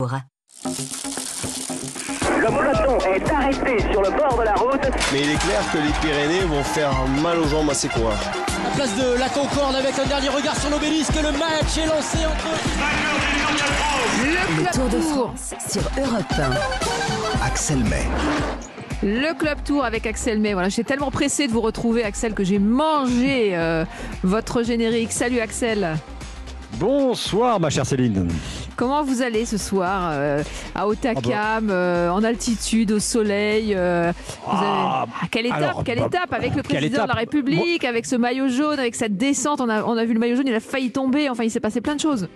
Le peloton est arrêté sur le bord de la route. Mais il est clair que les Pyrénées vont faire mal aux jambes à ces coureurs. La place de la Concorde avec un dernier regard sur l'obélisque. Le match est lancé entre. Le Tour de France sur Europe 1. Axel May. Le Club Tour avec Axel May. Voilà, j'étais tellement pressé de vous retrouver, Axel, que j'ai mangé euh, votre générique. Salut, Axel. Bonsoir, ma chère Céline. Comment vous allez ce soir euh, à Otakam, euh, en altitude, au soleil euh, vous avez- Ah, Ah, Quelle étape, alors, quelle bah, étape avec le président de la République, avec ce maillot jaune, avec cette descente. On a, on a vu le maillot jaune, il a failli tomber. Enfin, il s'est passé plein de choses.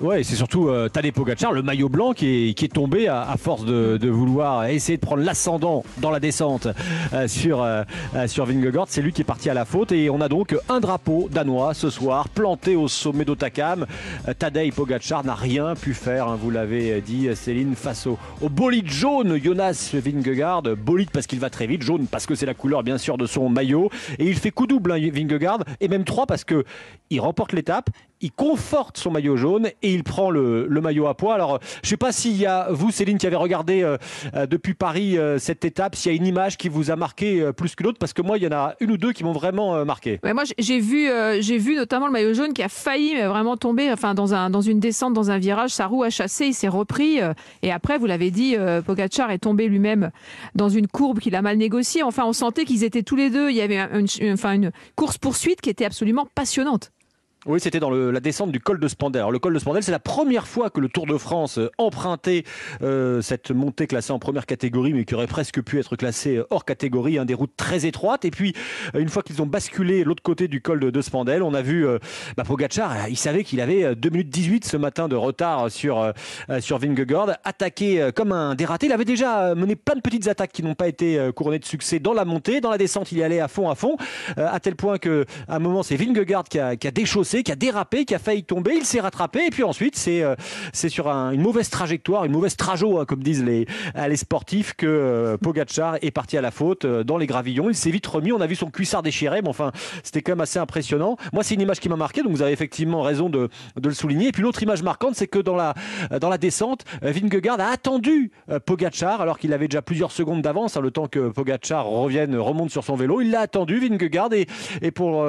Ouais, c'est surtout euh, Tadej Pogacar, le maillot blanc qui est, tombé à, à force de, de vouloir essayer de prendre l'ascendant dans la descente euh, sur, euh, euh, sur Vingegaard. C'est lui qui est parti à la faute et on a donc un drapeau danois ce soir planté au sommet d'Otakam. Euh, Tadej Pogacar n'a rien pu faire, hein, vous l'avez dit Céline, face au, au bolide jaune Jonas Vingegaard. Bolide parce qu'il va très vite, jaune parce que c'est la couleur bien sûr de son maillot. Et il fait coup double hein, Vingegaard et même trois parce que il remporte l'étape, il conforte son maillot jaune et il prend le, le maillot à poids. Alors, je sais pas s'il y a, vous, Céline, qui avez regardé euh, euh, depuis Paris euh, cette étape, s'il y a une image qui vous a marqué plus que l'autre, parce que moi, il y en a une ou deux qui m'ont vraiment marqué. Moi, j'ai vu, vu notamment le maillot jaune qui a failli mais vraiment tomber, enfin dans un dans une descente, dans un virage, sa roue a chassé, il s'est repris et après, vous l'avez dit, Pogacar est tombé lui-même dans une courbe qu'il a mal négociée. Enfin, on sentait qu'ils étaient tous les deux. Il y avait enfin une course poursuite qui était absolument passionnante. Oui, c'était dans la descente du col de Spandel. Alors, le col de Spandel, c'est la première fois que le Tour de France euh, empruntait euh, cette montée classée en première catégorie, mais qui aurait presque pu être classée euh, hors catégorie, hein, des routes très étroites. Et puis, une fois qu'ils ont basculé l'autre côté du col de, de Spandel, on a vu euh, bah, Pogacar, il savait qu'il avait euh, 2 minutes 18 ce matin de retard sur, euh, sur Vingegaard, attaqué comme un dératé. Il avait déjà mené plein de petites attaques qui n'ont pas été couronnées de succès dans la montée. Dans la descente, il y allait à fond, à fond, à tel point que à un moment, c'est Vingegaard qui a, qui a déchaussé, qui a dérapé, qui a failli tomber. Il s'est rattrapé et puis ensuite, c'est euh, sur un- une mauvaise trajectoire, une mauvaise trajo, hein, comme disent les, euh, les sportifs, que euh, Pogacar est parti à la faute euh, dans les gravillons. Il s'est vite remis. On a vu son cuissard déchiré, mais enfin, c'était quand même assez impressionnant. Moi, c'est une image qui m'a marqué, donc vous avez effectivement raison de, de le souligner. Et puis l'autre image marquante, c'est que dans la, dans la descente, Vingegaard a attendu Pogacar alors qu'il avait déjà plusieurs secondes d'avance, hein, le temps que Pogacar revienne, remonte sur son vélo. Il l'a attendu, Vingegaard, et, et pour,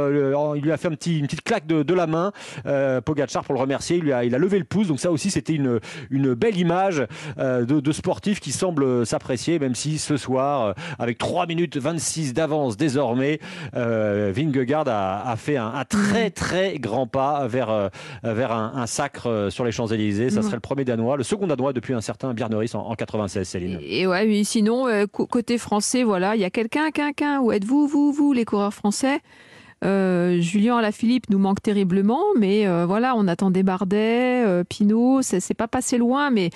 il lui a fait une petite claque de la main. Euh, Pogacar, pour le remercier, il, lui a, il a levé le pouce. Donc ça aussi, c'était une, une belle image euh, de, de sportif qui semble s'apprécier, même si ce soir, euh, avec 3 minutes 26 d'avance désormais, Vingegaard a, a fait un, un très très grand pas vers, vers un, un sacre sur les Champs-Élysées. Ça Mhm. serait le premier Danois, le second Danois depuis un certain Bjarneris en, en 96, Céline. Et ouais, mais sinon, euh, côté français, voilà, il y a quelqu'un, quelqu'un. Où êtes-vous, vous, vous, les coureurs français? Euh, Julien Alaphilippe nous manque terriblement, mais euh, voilà, on attendait Bardet, euh, Pinot, c'est pas passé loin, mais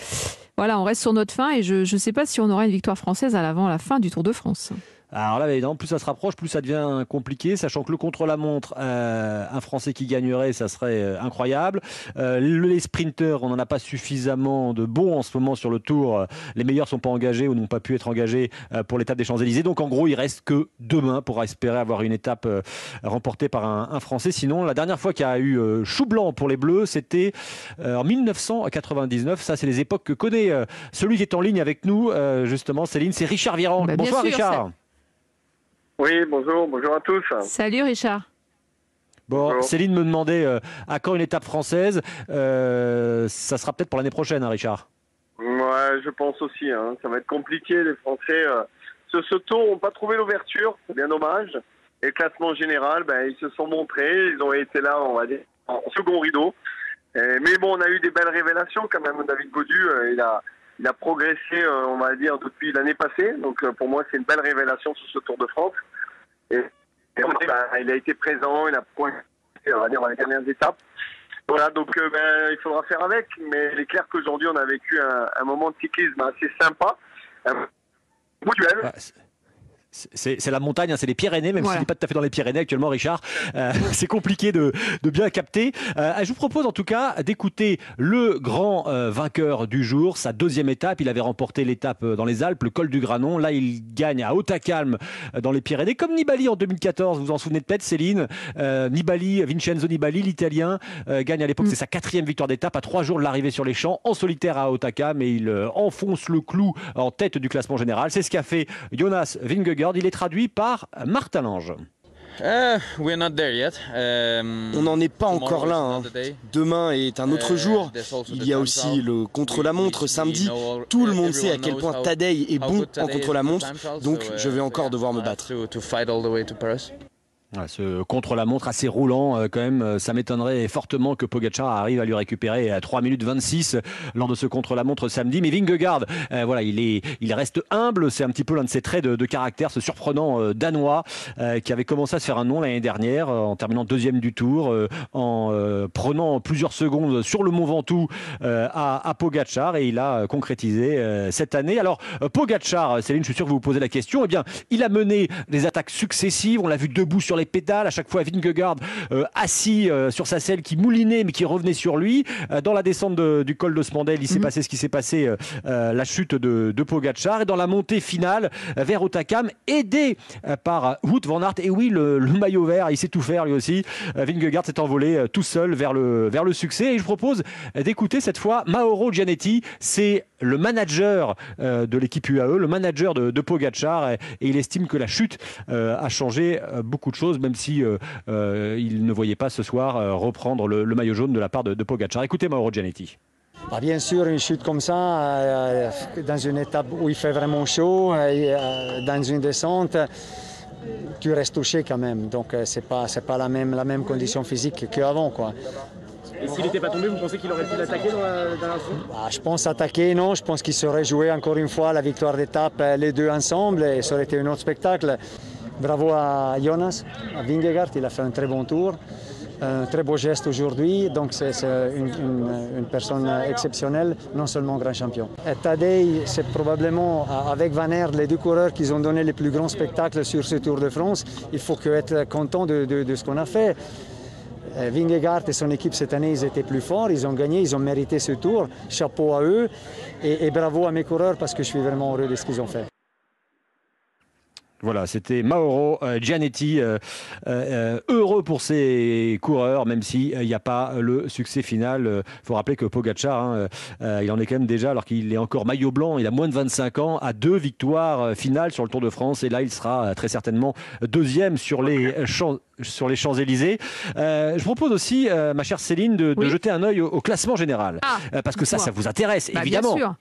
voilà, on reste sur notre fin et je ne sais pas si on aura une victoire française à l'avant la fin du Tour de France. Alors là, évidemment, plus ça se rapproche, plus ça devient compliqué, sachant que le contre-la-montre, euh, un Français qui gagnerait, ça serait euh, incroyable. Euh, les sprinteurs, on n'en a pas suffisamment de bons en ce moment sur le tour. Les meilleurs sont pas engagés ou n'ont pas pu être engagés pour l'étape des Champs-Élysées. Donc en gros, il reste que demain pour espérer avoir une étape remportée par un, un Français. Sinon, la dernière fois qu'il y a eu chou blanc pour les Bleus, c'était en 1999. Ça, c'est les époques que connaît celui qui est en ligne avec nous, justement, Céline, c'est Richard Virand. Bah, Bonsoir sûr, Richard. Oui, bonjour, bonjour à tous. Salut Richard. Bon, Bonjour. Céline me demandait euh, à quand une étape française. Euh, ça sera peut-être pour l'année prochaine, hein, Richard. Ouais, je pense aussi. Hein. Ça va être compliqué. Les Français, euh, ce, ce tour, n'ont pas trouvé l'ouverture. C'est bien dommage. Et le classement général, ben, ils se sont montrés. Ils ont été là, on va dire, en second rideau. Et- mais bon, on a eu des belles révélations quand même. David Godu, euh, il a, il a progressé, euh, on va dire, depuis l'année passée. Donc euh, pour moi, c'est une belle révélation sur ce Tour de France. Et, et ben, il a été présent, il a pointé, on va dire, dans les dernières étapes. Voilà, donc euh, ben, il faudra faire avec. Mais il est clair qu'aujourd'hui, on a vécu un, un moment de cyclisme assez sympa. Un beau duel. C'est la montagne, hein, c'est les Pyrénées, même si si n'est pas tout à fait dans les Pyrénées actuellement, Richard. Euh, c'est compliqué de, bien capter. Euh, je vous propose en tout cas d'écouter le grand euh, vainqueur du jour, sa deuxième étape. Il avait remporté l'étape dans les Alpes, le col du Granon. Là, il gagne à Haute-Calme dans les Pyrénées, comme Nibali en 2014. Vous vous en souvenez peut-être, Céline? Nibali, Vincenzo Nibali, l'Italien, gagne à l'époque, mm. c'est sa quatrième victoire d'étape à trois jours de l'arrivée sur les champs, en solitaire à Haute-Calme, et il enfonce le clou en tête du classement général. C'est ce qu'a fait Jonas Vingegaard il est traduit par Martin Lange. Uh, um, On n'en est pas encore là. Hein. Demain est un autre uh, jour. Il y a aussi le contre-la-montre samedi. Tout le monde sait à quel point Tadei est bon en contre-la-montre. Donc je vais encore devoir me battre. Ce contre-la-montre assez roulant, euh, quand même, euh, ça m'étonnerait fortement que Pogacar arrive à lui récupérer à 3 minutes 26 lors de ce contre-la-montre samedi. Mais Vingegaard, euh, voilà, il, est, il reste humble. C'est un petit peu l'un de ses traits de, caractère, ce surprenant danois qui avait commencé à se faire un nom l'année dernière en terminant deuxième du tour, en prenant plusieurs secondes sur le Mont Ventoux à, à Pogacar et il a concrétisé cette année. Alors, Pogacar, Céline, je suis sûr que vous vous posez la question. Eh bien, il a mené des attaques successives. On l'a vu debout sur les pédales. À chaque fois, Vingegaard euh, assis euh, sur sa selle qui moulinait mais qui revenait sur lui. Euh, dans la descente du col de Spandel, il s'est mhm. passé ce qui s'est passé, la chute de, de Pogacar. Et dans la montée finale vers Otakam, aidé par Wout van Aert. Et oui, le, maillot vert, il sait tout faire lui aussi. Vingegaard s'est envolé tout seul vers le, vers le succès. Et je propose d'écouter cette fois Mauro Gianetti. C'est le manager de l'équipe UAE, le manager de, de. Et, il estime que la chute a changé beaucoup de choses même si euh, euh, il ne voyait pas ce soir euh, reprendre le, maillot jaune de la part de, de Pogacar. Écoutez Mauro Gianetti. Ah, bien sûr, une chute comme ça, dans une étape où il fait vraiment chaud, dans une descente, tu restes touché quand même. Donc c'est pas pas la même la même condition physique qu'avant. Et s'il n'était pas tombé, vous pensez qu'il aurait pu l'attaquer dans la, dans bah, Je pense attaquer, non. Je pense qu'il serait joué encore une fois la victoire d'étape les deux ensemble et ça aurait été un autre spectacle. Bravo à Jonas, à Vingegaard, il a fait un très bon tour. Un très beau geste aujourd'hui, donc c'est une, personne exceptionnelle, non seulement grand champion. Et Tadej, c'est probablement avec Van Aert les deux coureurs qui ont donné les plus grands spectacles sur ce Tour de France. Il faut être content de, ce qu'on a fait. Vingegaard et son équipe cette année, ils étaient plus forts, ils ont gagné, ils ont mérité ce tour. Chapeau à eux et bravo à mes coureurs parce que je suis vraiment heureux de ce qu'ils ont fait. Voilà, c'était Mauro euh, Gianetti, euh, euh, heureux pour ses coureurs, même s'il n'y a pas le succès final. Il faut rappeler que Pogacar, hein, il en est quand même déjà, alors qu'il est encore maillot blanc, il a moins de 25 ans, à deux victoires finales sur le Tour de France, et là il sera très certainement deuxième sur les champs sur les Champs-Élysées. je propose aussi, ma chère Céline, de, jeter un œil au, classement général. Ah, parce que ça, ça vous intéresse, bah, évidemment. Bien sûr.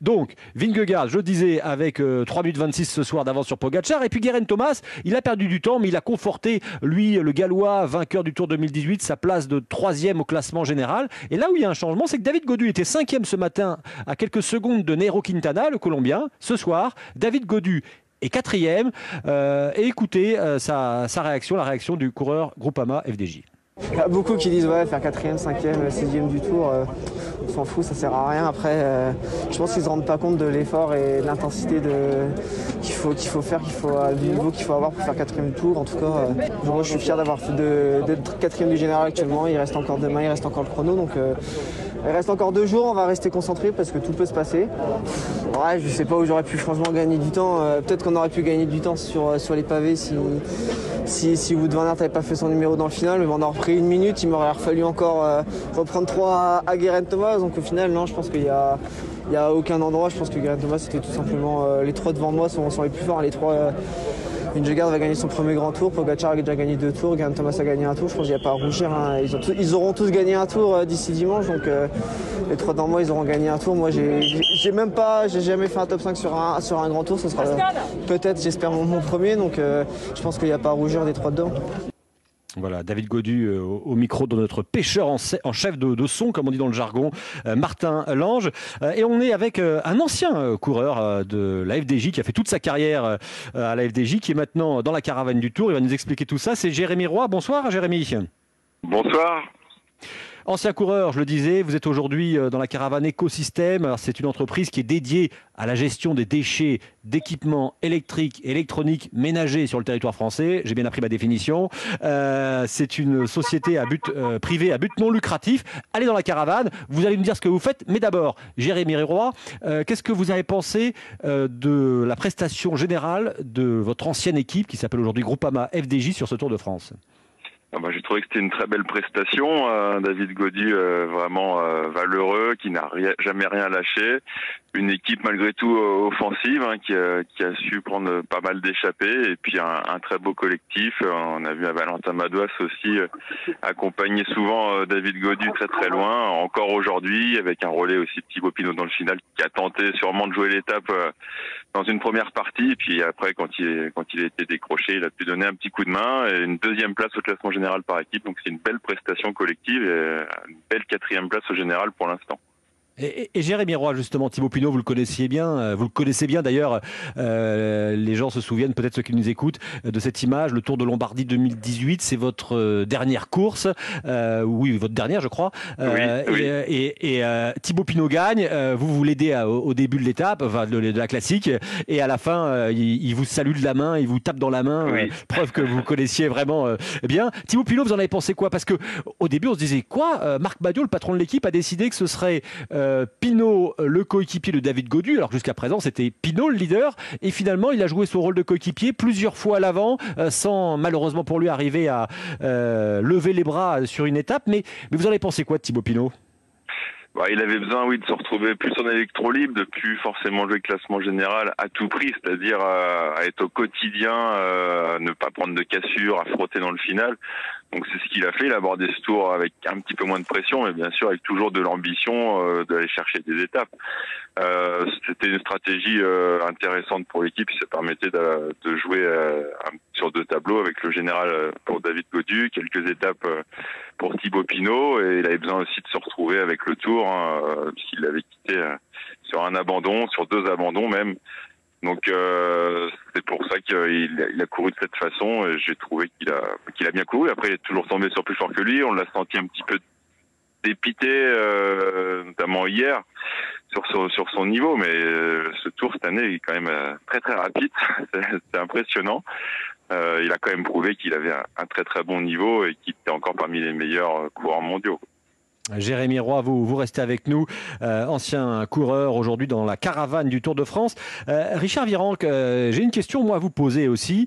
Donc, Vingegaard, je disais, avec 3 euh, minutes 26 ce soir d'avance sur Pogacar. Et puis Guerin Thomas, il a perdu du temps, mais il a conforté, lui, le Gallois, vainqueur du Tour 2018, sa place de troisième au classement général. Et là où il y a un changement, c'est que David Godu était cinquième ce matin à quelques secondes de Nero Quintana, le Colombien. Ce soir, David Godu est quatrième. Euh, et écoutez euh, sa, sa réaction, la réaction du coureur Groupama FDJ. Il y a beaucoup qui disent ouais faire quatrième, cinquième, sixième du tour, euh, on s'en fout, ça sert à rien. Après, euh, je pense qu'ils ne se rendent pas compte de l'effort et de l'intensité qu'il faut, faut faire, faut, du niveau qu'il faut avoir pour faire quatrième du tour. En tout cas, euh, moi je suis fier d'avoir d'être quatrième du général actuellement. Il reste encore demain, il reste encore le chrono. Donc il reste encore deux jours, on va rester concentré parce que tout peut se passer. Ouais, je sais pas où j'aurais pu franchement gagner du temps. Euh, peut-être qu'on aurait pu gagner du temps sur, euh, sur les pavés si, si, si Wood Van n'avait pas fait son numéro dans le final. Mais on a repris une minute, il m'aurait fallu encore euh, reprendre trois à, à Thomas. Donc au final, non, je pense qu'il y a, il a aucun endroit. Je pense que Guérin Thomas, c'était tout simplement les trois devant moi sont, sont les plus forts. Les trois, Vingegaard va gagner son premier grand tour, Pogacar a déjà gagné deux tours, Garen Thomas a gagné un tour, je pense qu'il n'y a pas à rougir. Hein. Ils, auront tous gagné un tour euh, d'ici dimanche, donc euh, les trois dans moi ils auront gagné un tour. Moi j'ai même pas, j'ai jamais fait un top 5 sur un, sur un grand tour, ce sera peut-être j'espère mon, premier, donc euh, je pense qu'il n'y a pas à rougir des trois dedans. Voilà, David Godu euh, au, micro de notre pêcheur en, chef de, son, comme on dit dans le jargon, euh, Martin Lange. Euh, et on est avec un ancien coureur de la FDJ qui a fait toute sa carrière à la FDJ, qui est maintenant dans la caravane du Tour. Il va nous expliquer tout ça. C'est Jérémy Roy. Bonsoir, Jérémy. Bonsoir. Ancien coureur, je le disais, vous êtes aujourd'hui dans la caravane Écosystème. C'est une entreprise qui est dédiée à la gestion des déchets d'équipements électriques, électroniques, ménagers sur le territoire français. J'ai bien appris ma définition. Euh, c'est une société à but euh, privé, à but non lucratif. Allez dans la caravane, vous allez me dire ce que vous faites. Mais d'abord, Jérémy Roy, euh, qu'est-ce que vous avez pensé de la prestation générale de votre ancienne équipe qui s'appelle aujourd'hui Groupama FDJ sur ce Tour de France? Ah bah, j'ai trouvé que c'était une très belle prestation. Euh, David Godu, euh, vraiment euh, valeureux, qui n'a jamais rien lâché. Une équipe malgré tout offensive, hein, qui, qui, a su prendre pas mal d'échappées. Et puis un, un, très beau collectif. On a vu à Valentin Madouas aussi accompagner souvent David Godu très très loin. Encore aujourd'hui, avec un relais aussi Thibaut Pinot dans le final, qui a tenté sûrement de jouer l'étape dans une première partie. Puis après, quand il, quand il a été décroché, il a pu donner un petit coup de main et une deuxième place au classement général par équipe. Donc c'est une belle prestation collective et une belle quatrième place au général pour l'instant. Et, Jérémy Roy, justement, Thibaut Pinot, vous le connaissiez bien, euh, vous le connaissez bien d'ailleurs. Euh, les gens se souviennent, peut-être ceux qui nous écoutent, de cette image, le Tour de Lombardie 2018. C'est votre euh, dernière course, oui, votre dernière, je crois. Et, et, Thibaut Pinot gagne. vous vous l'aidez au, début de l'étape, enfin de, la classique, et à la fin, il, vous salue de la main, il vous tape dans la main, preuve que vous connaissiez vraiment bien. Thibaut Pinot, vous en avez pensé quoi? Parce que au début, on se disait quoi? Marc Badiot, le patron de l'équipe, a décidé que ce serait euh, Pinot, euh, le coéquipier de David Godu. Alors jusqu'à présent, c'était Pinot le leader. Et finalement, il a joué son rôle de coéquipier plusieurs fois à l'avant, euh, sans malheureusement pour lui arriver à lever les bras sur une étape. Mais, mais vous en avez pensé quoi de Thibaut Pinot bah, il avait besoin, oui, de se retrouver plus en électro libre, de plus forcément jouer classement général à tout prix, c'est-à-dire à être au quotidien, à ne pas prendre de cassure, à frotter dans le final. Donc c'est ce qu'il a fait. Il a abordé ce tour avec un petit peu moins de pression, mais bien sûr avec toujours de l'ambition euh, d'aller chercher des étapes. Euh, C'était une stratégie euh, intéressante pour l'équipe. Ça permettait de, de jouer euh, sur deux tableaux avec le général pour David Godu, quelques étapes pour Thibaut Pinot, et il avait besoin aussi de se retrouver avec le Tour, hein, puisqu'il l'avait quitté sur un abandon, sur deux abandons même. Donc euh, c'est pour ça qu'il il a couru de cette façon. J'ai trouvé qu'il a qu'il a bien couru. Après, il est toujours tombé sur plus fort que lui. On l'a senti un petit peu dépité, euh, notamment hier, sur son, sur son niveau. Mais euh, ce tour cette année est quand même euh, très très rapide. c'est impressionnant. Euh, il a quand même prouvé qu'il avait un, un, très très bon niveau et qu'il était encore parmi les meilleurs coureurs mondiaux. Jérémy Roy, vous, vous restez avec nous, euh, ancien coureur aujourd'hui dans la caravane du Tour de France. Euh, Richard Virenque, euh, j'ai une question moi à vous poser aussi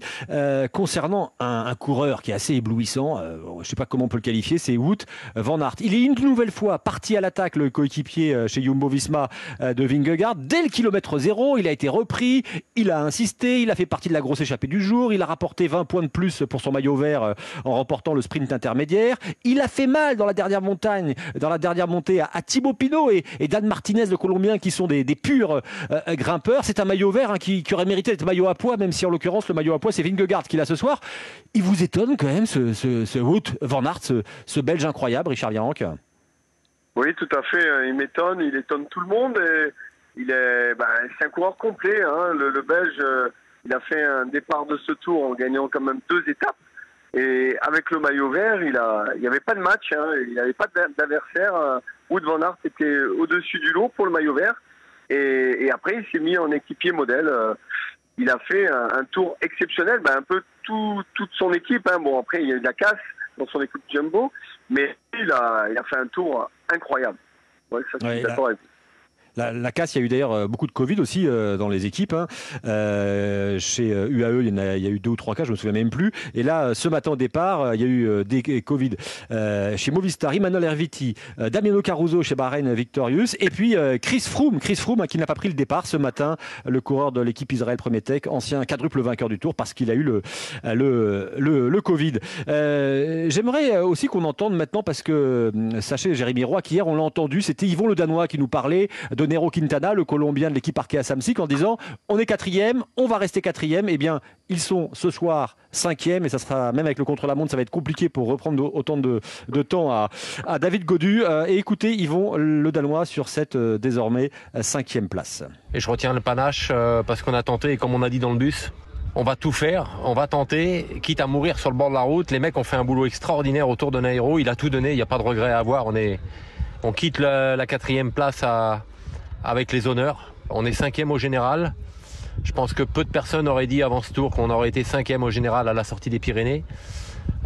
concernant un, coureur qui est assez éblouissant. je ne sais pas comment on peut le qualifier, c'est Wout van Aert. Il est une nouvelle fois parti à l'attaque, le coéquipier chez Jumbo-Visma de Vingegaard. Dès le kilomètre zéro, il a été repris, il a insisté, il a fait partie de la grosse échappée du jour, il a rapporté 20 points de plus pour son maillot vert en remportant le sprint intermédiaire. Il a fait mal dans la dernière montagne dans la dernière montée à, Thibaut Pinot et, Dan Martinez, le Colombien, qui sont des, purs euh, euh, grimpeurs. C'est un maillot vert hein, qui, aurait mérité d'être maillot à poids, même si en l'occurrence le maillot à poids c'est Vingegaard qui l'a ce soir. Il vous étonne quand même ce, ce, Wout Van Aert, ce, Belge incroyable, Richard Virenque Oui, tout à fait. Hein. Il m'étonne, il étonne tout le monde. Il est, ben, c'est un coureur complet. Hein. Le, le, Belge, euh, il a fait un départ de ce tour en gagnant quand même deux étapes. Et avec le maillot vert, il n'y avait pas de match, hein, il n'y avait pas d'adversaire. Euh, Wood Van Aert était au-dessus du lot pour le maillot vert. Et, après, il s'est mis en équipier modèle. Euh, il a fait un, tour exceptionnel, ben, un peu tout, toute son équipe. Hein. Bon, après, il y a eu de la casse dans son équipe Jumbo, mais il a, il a fait un tour incroyable. Ouais, ça, je suis d'accord avec vous. La, casse, il y a eu d'ailleurs euh, beaucoup de Covid aussi euh, dans les équipes. Hein. Euh, chez UAE, il y, a, il y, a, eu deux ou trois cas, je me souviens même plus. Et là, ce matin au départ, il y a eu des Covid chez Movistar, Emmanuel Herviti, Damiano Caruso chez Bahreïn Victorious, et puis Chris Froome, Chris Froome hein, qui n'a pas pris le départ ce matin, le coureur de l'équipe Israël Premier Tech, ancien quadruple vainqueur du Tour parce qu'il a eu le le, le, Covid. J'aimerais aussi qu'on entende maintenant parce que sachez Jérémy Roy qu'hier on l'a entendu, c'était Yvon le Danois qui nous parlait Nero Quintana, le Colombien de l'équipe Arkea Samsic, en disant on est quatrième, on va rester quatrième. Eh bien, ils sont ce soir cinquième et ça sera même avec le contre-la-montre, ça va être compliqué pour reprendre autant de, temps à, David Godu. Euh, et écoutez, vont le Danois sur cette euh, désormais cinquième place. Et je retiens le panache euh, parce qu'on a tenté et comme on a dit dans le bus, on va tout faire, on va tenter, quitte à mourir sur le bord de la route. Les mecs ont fait un boulot extraordinaire autour de Nairo. Il a tout donné, il n'y a pas de regret à avoir. On, quitte la, quatrième place avec les honneurs. On est cinquième au général. Je pense que peu de personnes auraient dit avant ce tour qu'on aurait été cinquième au général à la sortie des Pyrénées.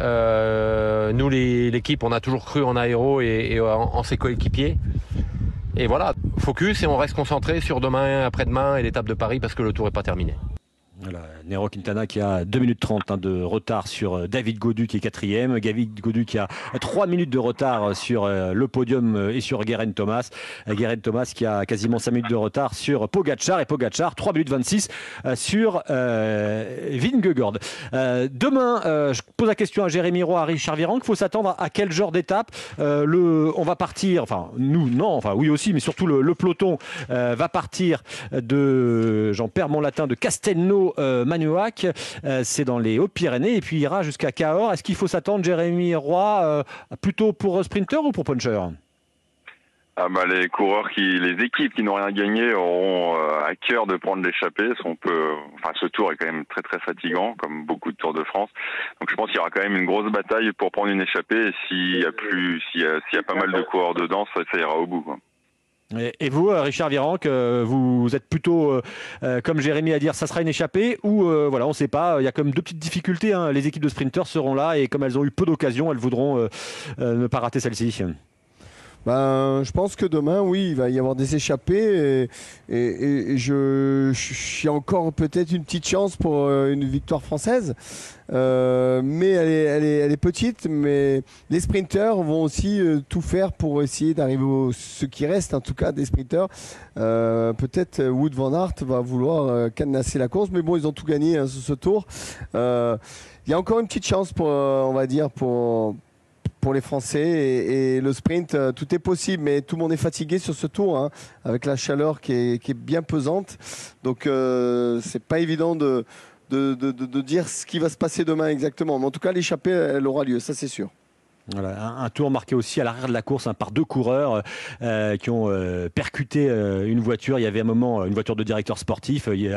Euh, nous, l'équipe, on a toujours cru en aéro et, en ses coéquipiers. Et voilà, focus et on reste concentré sur demain, après-demain et l'étape de Paris parce que le tour n'est pas terminé. Nero Quintana qui a 2 minutes 30 hein, de retard sur euh, David Godu qui est quatrième. David Godu qui a 3 minutes de retard sur euh, le podium euh, et sur Guerin Thomas. Guerin Thomas qui a quasiment 5 minutes de retard sur Pogachar et Pogachar 3 minutes 26 sur euh, Vingegaard. demain, je pose la question à Jérémy Roy, à Richard Viran, qu'il faut s'attendre à quel genre d'étape On va partir, enfin nous non, enfin oui aussi, mais surtout le, peloton va partir de, j'en perds mon latin, de Castelnau euh, Euh, c'est dans les Hautes-Pyrénées, et puis il ira jusqu'à Cahors. Est-ce qu'il faut s'attendre, Jérémy Roy, euh, plutôt pour sprinter ou pour puncher? Ah bah les coureurs qui, les équipes qui n'ont rien gagné auront à cœur de prendre l'échappée. Ce tour est quand même très très fatigant, comme beaucoup de Tours de France. Donc je pense qu'il y aura quand même une grosse bataille pour prendre une échappée. S'il y a pas mal de coureurs dedans, ça ira au bout. Et vous, euh, Richard Virenque, vous êtes plutôt, euh, euh, comme Jérémy a dire, ça sera une échappée ou voilà, on ne sait pas. Il y a comme deux petites difficultés. Hein. Les équipes de sprinters seront là et comme elles ont eu peu d'occasions, elles voudront ne pas rater celle-ci. Ben, je pense que demain, oui, il va y avoir des échappées et, je, suis encore peut-être une petite chance pour euh, une victoire française. Euh, mais elle est, petite, mais les sprinteurs vont aussi euh, tout faire pour essayer d'arriver au ce qui reste, en tout cas des sprinteurs. peut-être Wood Van Aert va vouloir cadenasser la course, mais bon, ils ont tout gagné hein, sur ce tour. Il y a encore une petite chance pour, on va dire, pour pour les Français. Et, le sprint, euh, tout est possible, mais tout le monde est fatigué sur ce tour, hein, avec la chaleur qui est, bien pesante. Donc, euh, c'est pas évident de de, de, dire ce qui va se passer demain exactement. Mais en tout cas, l'échappée, elle aura lieu, ça c'est sûr un, tour marqué aussi à l'arrière de la course hein, par deux coureurs euh, qui ont euh, percuté euh, une voiture. Il y avait un moment une voiture de directeur sportif. Il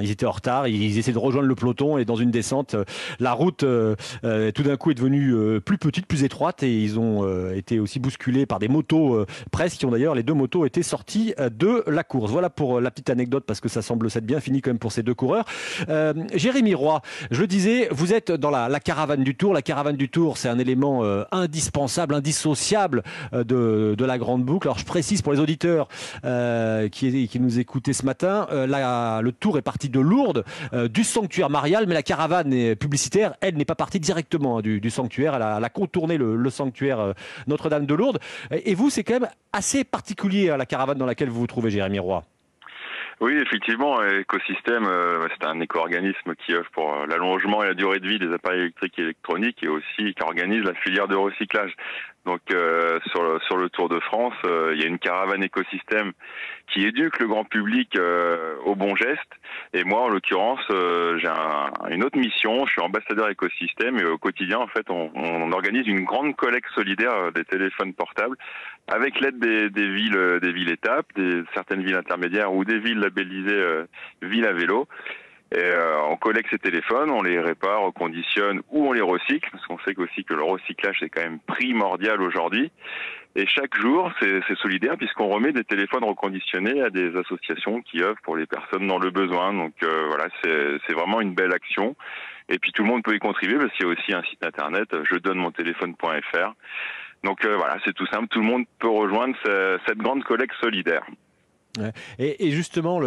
ils étaient en retard. Ils essaient de rejoindre le peloton et dans une descente, la route tout d'un coup est devenue plus petite, plus étroite et ils ont été aussi bousculés par des motos presque qui ont d'ailleurs les deux motos étaient sorties de la course. Voilà pour la petite anecdote parce que ça semble s'être bien fini quand même pour ces deux coureurs. Jérémy Roy, je le disais, vous êtes dans la, la caravane du Tour. La caravane du Tour, c'est un élément euh, indispensable, indissociable euh, de, la grande boucle. Alors je précise pour les auditeurs euh, qui, qui, nous écoutaient ce matin, le tour est parti de Lourdes, du sanctuaire marial, mais la caravane publicitaire, elle, n'est pas partie directement hein, du, sanctuaire. Elle a, contourné le, sanctuaire Notre-Dame de Lourdes. Et vous, c'est quand même assez particulier, hein, la caravane dans laquelle vous vous trouvez, Jérémy Roy. Oui, effectivement, écosystème, euh, c'est un éco-organisme qui offre pour euh, l'allongement et la durée de vie des appareils électriques et électroniques et aussi qui organise la filière de recyclage. Donc euh, sur, le, sur le Tour de France, il y a une caravane écosystème qui éduque le grand public au bon geste. Et moi, en l'occurrence, j'ai une autre mission. Je suis ambassadeur écosystème et au quotidien, en fait, on, on organise une grande collecte solidaire des téléphones portables avec l'aide des, des, villes, des villes étapes, des certaines villes intermédiaires ou des villes labellisées euh, villes à vélo. Et euh, on collecte ces téléphones, on les répare, reconditionne ou on les recycle, parce qu'on sait aussi que le recyclage est quand même primordial aujourd'hui. Et chaque jour, c'est solidaire puisqu'on remet des téléphones reconditionnés à des associations qui œuvrent pour les personnes dans le besoin. Donc euh, voilà, c'est vraiment une belle action. Et puis tout le monde peut y contribuer parce qu'il y a aussi un site internet, je donne mon téléphone.fr. Donc euh, voilà, c'est tout simple. Tout le monde peut rejoindre cette grande collecte solidaire. Et, justement,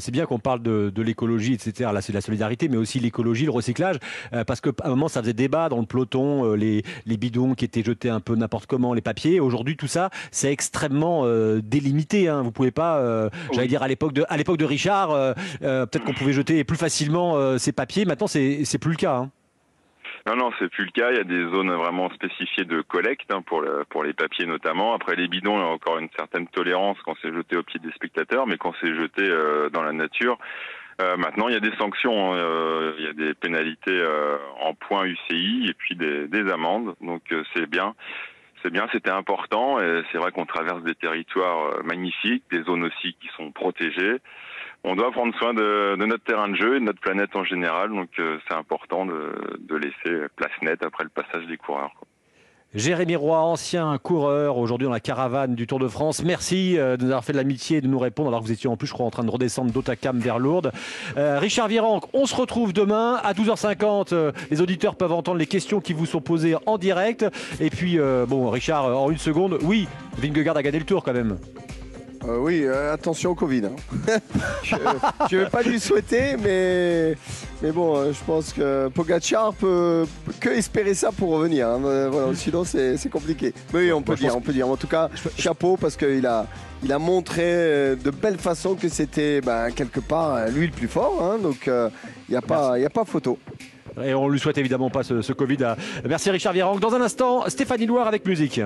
c'est bien qu'on parle de, l'écologie, etc. Là, c'est la solidarité, mais aussi l'écologie, le recyclage, euh, parce qu'à un moment, ça faisait débat dans le peloton, euh, les, bidons qui étaient jetés un peu n'importe comment, les papiers. Aujourd'hui, tout ça, c'est extrêmement délimité. Hein. Vous pouvez pas, j'allais dire à l'époque de, de Richard, peut-être qu'on pouvait jeter plus facilement ces papiers. Maintenant, c'est plus le cas. Hein. Non, non, c'est plus le cas. Il y a des zones vraiment spécifiées de collecte hein, pour, pour les papiers notamment. Après les bidons, il y a encore une certaine tolérance quand c'est jeté au pied des spectateurs, mais quand c'est jeté euh, dans la nature, euh, maintenant, il y a des sanctions, hein. euh, il y a des pénalités en points UCI et puis des, des amendes. Donc c'est bien. c'est bien, c'était important. Et c'est vrai qu'on traverse des territoires magnifiques, des zones aussi qui sont protégées. On doit prendre soin de, notre terrain de jeu et de notre planète en général. Donc c'est important de, laisser place nette après le passage des coureurs. Jérémy Roy, ancien coureur, aujourd'hui dans la caravane du Tour de France. Merci euh, de nous avoir fait de l'amitié et de nous répondre alors que vous étiez en plus, je crois, en train de redescendre d'Otacam vers Lourdes. Euh, Richard Virenque, on se retrouve demain à 12h50. Euh, les auditeurs peuvent entendre les questions qui vous sont posées en direct. Et puis, bon, Richard, en une seconde, oui, Vingegaard a gagné le Tour quand même. Euh, oui, euh, attention au Covid. Hein. je ne vais pas lui souhaiter, mais, mais bon, euh, je pense que Pogacar peut que espérer ça pour revenir. Hein. Voilà, sinon, c'est compliqué. Mais oui, on peut dire, on peut dire. En tout cas, chapeau parce qu'il a, il a montré de belle façon que c'était ben, quelque part lui le plus fort. Hein. donc, il n'y a, pas, a pas photo. Et on lui souhaite évidemment pas ce, Covid. Merci Richard Virenque. Dans un instant, Stéphanie Loire avec musique.